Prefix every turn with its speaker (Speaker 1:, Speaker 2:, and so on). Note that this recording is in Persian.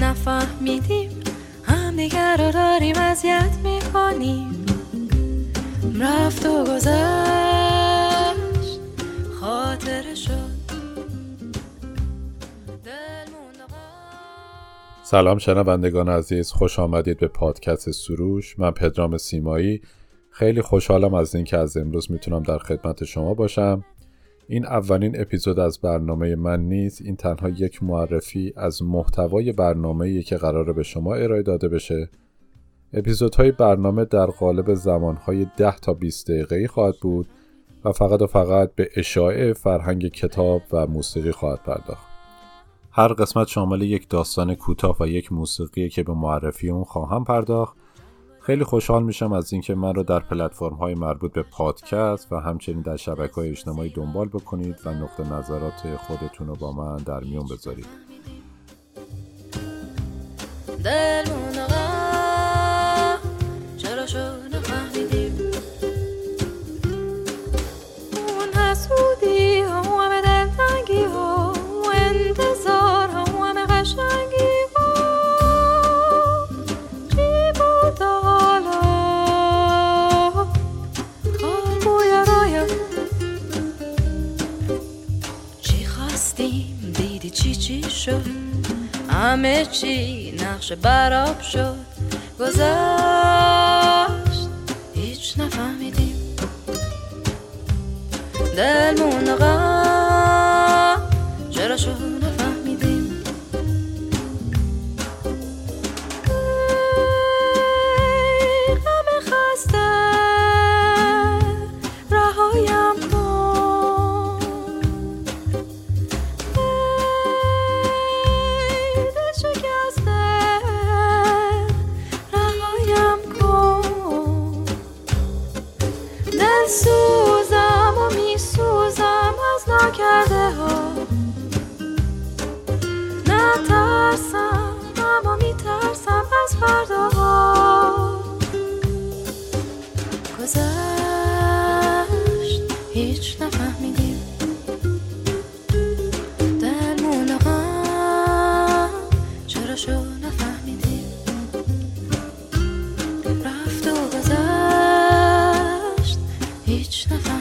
Speaker 1: نفهمیدیم. همدیگر رو داریم اذیت می‌کنیم. رفت و گذشت. خاطر شد.
Speaker 2: سلام شنوندگان عزیز خوش آمدید به پادکست سروش. من پدرام سیمایی. خیلی خوشحالم از اینکه از امروز می‌تونم در خدمت شما باشم. این اولین اپیزود از برنامه من نیست. این تنها یک معرفی از محتوای برنامه که قراره به شما ارائه داده بشه. اپیزودهای برنامه در قالب زمانهای 10 تا 20 دقیقه خواهد بود و فقط و فقط به اشاعه فرهنگ کتاب و موسیقی خواهد پرداخت. هر قسمت شامل یک داستان کوتاه و یک موسیقی که به معرفی اون خواهم پرداخت. خیلی خوشحال میشم از اینکه من رو در پلتفرم های مربوط به پادکست و همچنین در شبکه های اجتماعی دنبال بکنید و نقطه نظرات خودتون رو با من در میون بذارید.
Speaker 1: همه چی نقش براب شد. گذشت هیچ نفهمیدیم. دل غم شد سوزم و میسوزم از نکرده ها. نترسم اما میترسم از فردا ها. گذشت هیچ نفر Hiç nefes